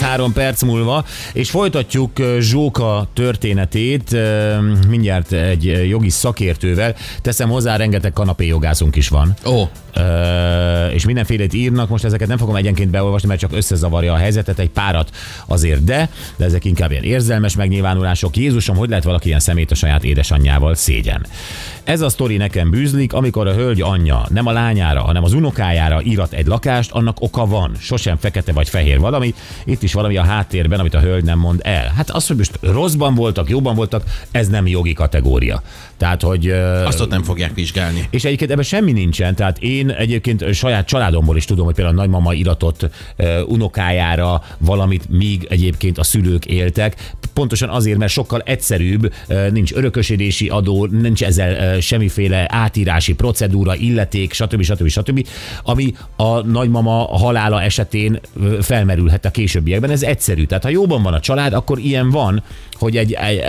3 perc múlva, és folytatjuk Zsóka történetét mindjárt egy jogi szakértővel. Teszem hozzá, rengeteg kanapé jogászunk is van. Ó, Ö, és mindenfélét írnak, most ezeket nem fogom egyenként beolvasni, mert csak összezavarja a helyzetet, egy párat azért de, de ezek inkább ilyen érzelmes megnyilvánulások. Jézusom, hogy lehet valaki ilyen szemét a saját édesanyjával? Szégyen. Ez a sztori nekem bűzlik, amikor a hölgy anyja nem a lányára, hanem az unokájára írat egy lakást, annak oka van. Sosem fekete vagy fehér valami, itt is valami a háttérben, amit a hölgy nem mond el. Hát az, hogy most rosszban voltak, jobban voltak, ez nem jogi kategória. Tehát, hogy azt ott nem fogják vizsgálni. és egyébként ebben semmi nincsen, tehát én egyébként saját családomból is tudom, hogy például a nagymama iratott unokájára valamit, míg egyébként a szülők éltek, pontosan azért, mert sokkal egyszerűbb, nincs örökösödési adó, nincs ezzel semmiféle átírási procedúra, illeték, stb. stb. stb., ami a nagymama halála esetén felmerülhet a későbbiekben. Ez egyszerű. Tehát ha jóban van a család, akkor ilyen van, hogy egy, egy,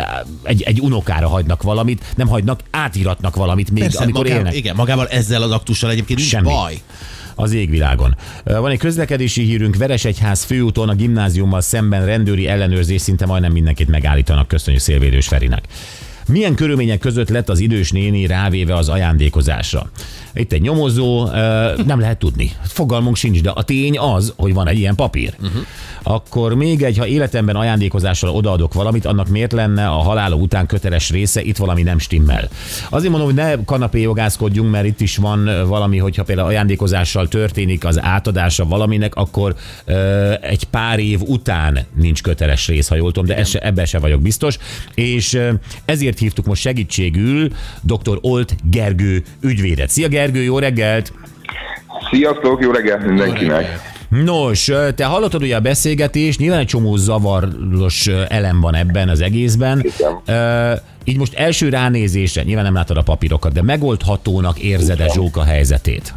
egy, egy unokára hagynak valamit, nem hagynak, átíratnak valamit még, Persze, amikor magával, élnek. igen, magával ezzel az aktussal egyébként nincs Semmi. baj. az égvilágon. Van egy közlekedési hírünk, Veresegyház főúton a gimnáziummal szemben rendőri ellenőrzés szinte majdnem mindenkit megállítanak. Köszönjük Szélvédős Ferinek. Milyen körülmények között lett az idős néni rávéve az ajándékozásra? Itt egy nyomozó, nem lehet tudni. Fogalmunk sincs, de a tény az, hogy van egy ilyen papír. Uh-huh. Akkor még egy, ha életemben ajándékozással odaadok valamit, annak miért lenne a halála után köteles része, itt valami nem stimmel. Azért mondom, hogy ne kanapé jogászkodjunk, mert itt is van valami, hogyha például ajándékozással történik az átadása valaminek, akkor ö, egy pár év után nincs köteles rész, ha jól tudom, de ez se, ebben se vagyok biztos. És ezért hívtuk most segítségül dr. Olt Gergő ügyvédet. Szia Gergő, jó reggelt! Sziasztok, jó reggelt mindenkinek! Nos, te hallottad ugye a beszélgetést, nyilván egy csomó zavaros elem van ebben az egészben. Ö, Így most első ránézésre, nyilván nem látod a papírokat, de megoldhatónak érzed-e Zsóka helyzetét?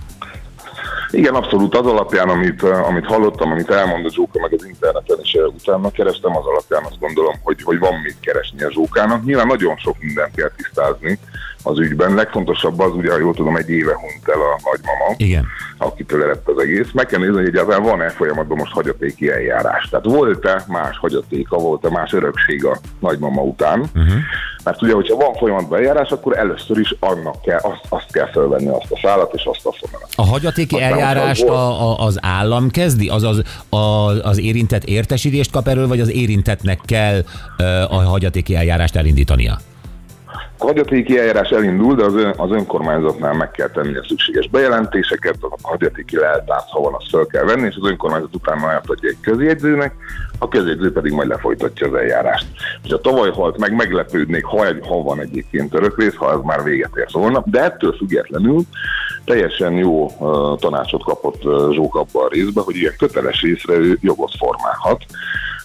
Igen, abszolút az alapján, amit, amit hallottam, amit elmondott Zsóka, meg az interneten is utána kerestem, az alapján azt gondolom, hogy, hogy van mit keresni a Zsókának. Nyilván nagyon sok mindent kell tisztázni az ügyben. Legfontosabb az, ugye, ha jól tudom, egy éve hunyt el a nagymama, Igen. akitől lett az egész. Meg kell nézni, hogy egyáltalán van-e folyamatban most hagyatéki eljárás. Tehát volt-e más hagyatéka, volt-e más örökség a nagymama után. Uh-huh. Mert ugye, hogyha van folyamatban eljárás, akkor először is annak kell, azt, azt kell felvenni azt a szálat és azt a fonalat. A hagyatéki Aztán eljárást a, a, az állam kezdi? Azaz a, az érintett értesítést kap erről, vagy az érintetnek kell a hagyatéki eljárást elindítania? Hagyatéki eljárás elindul, de az, ön, az önkormányzatnál meg kell tenni a szükséges bejelentéseket, a hagyatéki leltárt, ha van, azt fel kell venni, és az önkormányzat utána átadja egy közjegyzőnek, a közjegyző pedig majd lefolytatja az eljárást. És a tavaly halt meg, meglepődnék, ha, egy, ha van egyébként örökrész, ha ez már véget ért volna, de ettől függetlenül teljesen jó uh, tanácsot kapott uh, Zsók abba a részbe, hogy ilyen köteles részre ő jogot formálhat,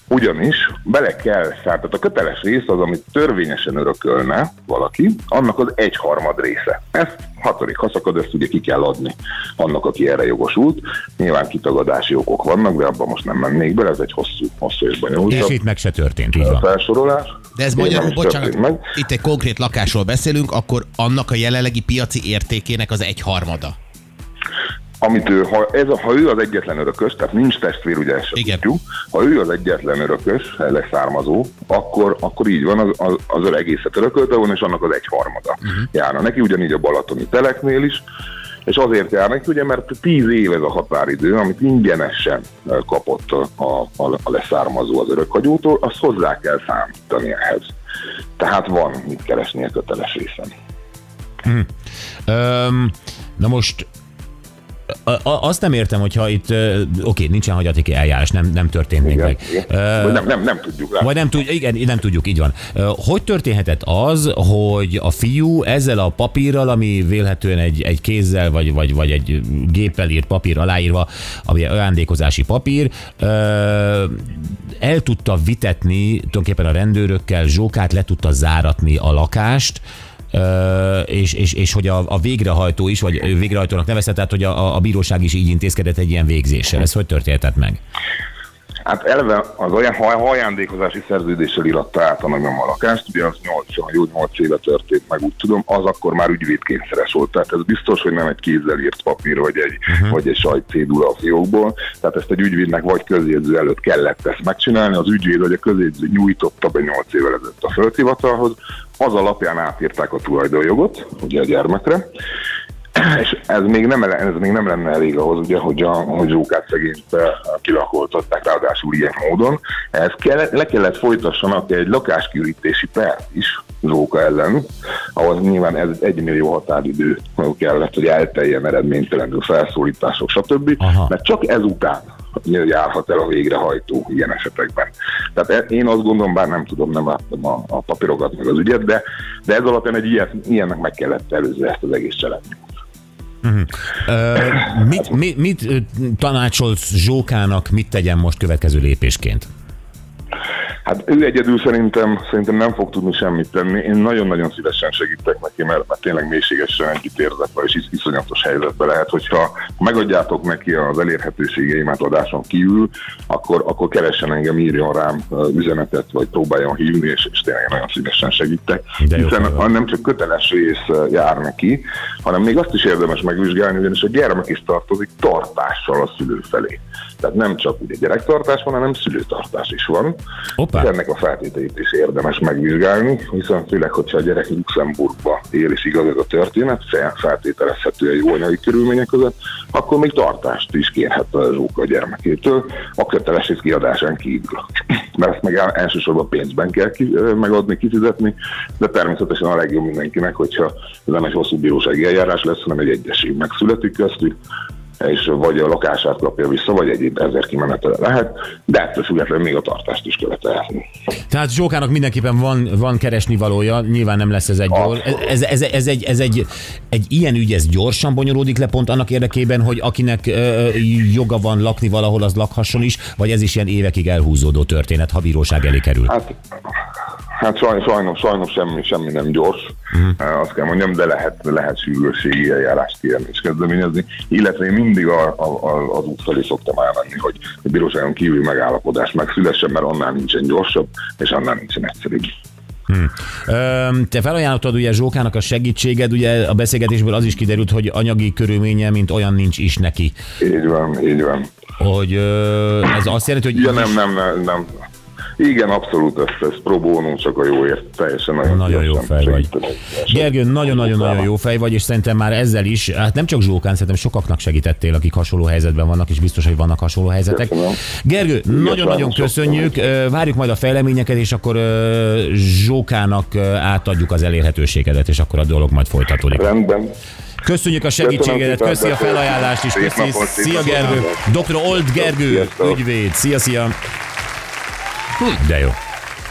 ugyanis bele kell, tehát a köteles rész az, amit törvényesen örökölne valaki, annak az egyharmad része. Ezt hatodik haszakad, ezt ugye ki kell adni annak, aki erre jogosult. Nyilván kitagadási okok vannak, de abban most nem mennék bele, ez egy hosszú, hosszú és És bonyolultabb itt meg se történt, így van. felsorolás. De ez magyarul, bocsánat, meg. itt egy konkrét lakásról beszélünk, akkor annak a jelenlegi piaci értékének az egyharmada. Amit ő, ha, ez, ha ő az egyetlen örökös, tehát nincs testvér, ugye ezt Igen. tudjuk, ha ő az egyetlen örökös, leszármazó, akkor, akkor így van, az, az, az egészet örökölte volna, és annak az egyharmada uh-huh. járna neki, ugyanígy a balatoni teleknél is, és azért jár neki, ugye, mert 10 év ez a határidő, amit ingyenesen eh, kapott a, a, a leszármazó az örökhagyótól, azt hozzá kell számítani ehhez. Tehát van mit keresni a köteles részen. Öm, na most a, azt nem értem, hogyha itt, oké, nincsen hagyatéki eljárás, nem, nem történt még Igen, meg. igen. Vagy nem, nem, nem tudjuk rá. Vagy nem tudjuk, igen, nem tudjuk, így van. Hogy történhetett az, hogy a fiú ezzel a papírral, ami vélhetően egy, egy kézzel, vagy, vagy, vagy egy géppel írt papír aláírva, ami ajándékozási papír, el tudta vitetni tulajdonképpen a rendőrökkel, zsókát le tudta záratni a lakást, és, és, és hogy a, a végrehajtó is, vagy végrehajtónak nevezte, tehát hogy a, a bíróság is így intézkedett egy ilyen végzéssel. Ez hogy történhetett meg? Hát eleve az olyan ha- ha ajándékozási szerződéssel iratta át a nagyom a lakást, ugye az 8, jó 8 éve történt meg, úgy tudom, az akkor már ügyvédkényszeres volt. Tehát ez biztos, hogy nem egy kézzel írt papír, vagy egy, uh-huh. vagy egy sajtcédula a fiókból. Tehát ezt egy ügyvédnek vagy közjegyző előtt kellett ezt megcsinálni. Az ügyvéd vagy a közjegyző nyújtotta be 8 évvel ezelőtt a földhivatalhoz, az alapján átírták a tulajdonjogot, ugye a gyermekre, és ez még nem, ez még nem lenne elég ahhoz, ugye, hogy, a, hogy Zsókát szegényt eh, kilakoltatták, ráadásul ilyen módon. Ez kell, le kellett folytassanak egy lakáskiürítési per is Zsóka ellen, ahol nyilván ez egy millió határidő kellett, hogy elteljen eredménytelenül felszólítások, stb. Aha. Mert csak ezután járhat el a végrehajtó ilyen esetekben. Tehát e- én azt gondolom, bár nem tudom, nem láttam a, a papírokat meg az ügyet, de, de ez alapján egy ilyen, ilyennek meg kellett előzni ezt az egész cselekményt. Mit, mit, mit tanácsolsz Zsókának, mit tegyen most következő lépésként? Hát ő egyedül szerintem, szerintem nem fog tudni semmit tenni. Én nagyon-nagyon szívesen segítek neki, mert, mert tényleg mélységesen együtt érzek vele, és is- iszonyatos helyzetbe lehet, hogyha megadjátok neki az elérhetőségeimet adáson kívül, akkor, akkor keressen engem, írjon rám üzenetet, vagy próbáljon hívni, és, és tényleg nagyon szívesen segítek. De jó Hiszen vagy. nem csak köteles rész jár neki, hanem még azt is érdemes megvizsgálni, ugyanis a gyermek is tartozik tartással a szülő felé. Tehát nem csak ugye gyerektartás van, hanem szülőtartás is van. Hoppá. Ennek a feltételét is érdemes megvizsgálni, hiszen főleg, hogyha a gyerek Luxemburgba él, és igaz ez a történet, fel- feltételezhetően jó körülmények között, akkor még tartást is kérhet a zsóka a gyermekétől, a köteles rész kiadásán kívül. Mert ezt meg el- elsősorban pénzben kell ki, megadni, kifizetni, de természetesen a legjobb mindenkinek, hogyha ez nem egy hosszú bírósági eljárás lesz, hanem egy egyesség megszületik köztük, és vagy a lakását kapja vissza, vagy egyéb ezer kimenetele lehet, de ettől függetlenül még a tartást is követelhetni. Tehát Zsókának mindenképpen van, van keresni valója, nyilván nem lesz ez egy gyors. Ez, ez, ez, egy, ez egy, egy ilyen ügy, ez gyorsan bonyolódik le pont annak érdekében, hogy akinek ö, joga van lakni valahol, az lakhasson is, vagy ez is ilyen évekig elhúzódó történet, ha bíróság elé kerül. Hát, hát sajnos, sajnos, sajnos semmi, semmi nem gyors, uh-huh. azt kell mondjam, de lehet, lehet sürgősségi eljárást kérni és kezdeményezni, illetve én mindig a, a, a, az út felé szoktam elmenni, hogy a bíróságon kívül megállapodás megszülessen, mert annál nincsen gyorsabb, és annál nincsen egyszerűbb. Ö, Te felajánlottad ugye Zsókának a segítséged, ugye a beszélgetésből az is kiderült, hogy anyagi körülménye, mint olyan nincs is neki. Így van, így van. Hogy ez azt jelenti, hogy Ja, nem, nem, nem, nem. Igen, abszolút, ez, ez bono, csak a jóért. Teljesen nagyon, Nagyon jó fej vagy. Gergő, nagyon-nagyon-nagyon jó fej vagy, és szerintem már ezzel is, hát nem csak Zsókán, szerintem sokaknak segítettél, akik hasonló helyzetben vannak, és biztos, hogy vannak hasonló helyzetek. Köszönöm. Gergő, nagyon-nagyon köszönjük, várjuk majd a fejleményeket, és akkor Zsókának átadjuk az elérhetőségedet, és akkor a dolog majd folytatódik. Rendben. Köszönjük a segítségedet, köszi a felajánlást is, köszi. Szia. Gergő, Dr. Old Gergő, ügyvéd, szia, szia. De jó.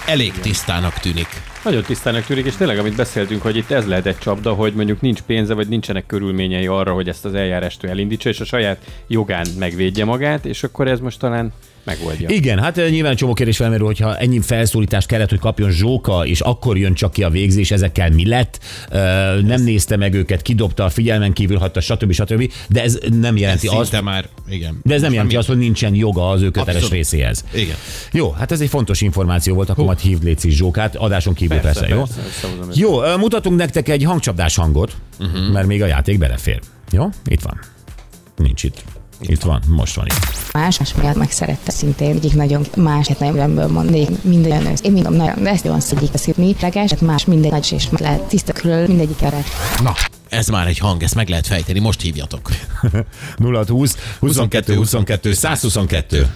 Elég tisztának tűnik. Nagyon tisztának tűnik, és tényleg, amit beszéltünk, hogy itt ez lehet egy csapda, hogy mondjuk nincs pénze, vagy nincsenek körülményei arra, hogy ezt az eljárást elindítsa, és a saját jogán megvédje magát, és akkor ez most talán megoldja. Igen, hát ö, nyilván csomó kérdés felmerül, hogyha ennyi felszólítást kellett, hogy kapjon Zsóka, és akkor jön csak ki a végzés, ezekkel mi lett, Ö, nem nézte meg őket, kidobta, figyelmen kívül hagyta, stb. stb. De ez nem jelenti azt, Szinte már, igen. de ez nem jelenti azt, hogy nincsen joga az ő köteles Abszolút. részéhez. Igen. Jó, hát ez egy fontos információ volt, akkor majd hívd Léci Zsókát, adáson kívül persze, Persze, persze, persze, jó? ezt. Jó, ö, mutatunk nektek egy hangcsapdás hangot, uh-huh. mert még a játék belefér. Jó? Itt van. Nincs itt. Itt van, most van itt. más, más miatt megszerette szintén egyik nagyon más, hát nagyon különből mondnék, minden ősz. Én mindom nagyon, de ezt van egyik a szívni, leges, hát más, mindegy nagy és lehet tiszta külön, mindegyik erre. Na, ez már egy hang, ezt meg lehet fejteni, most hívjatok. 0 20 22 22 122.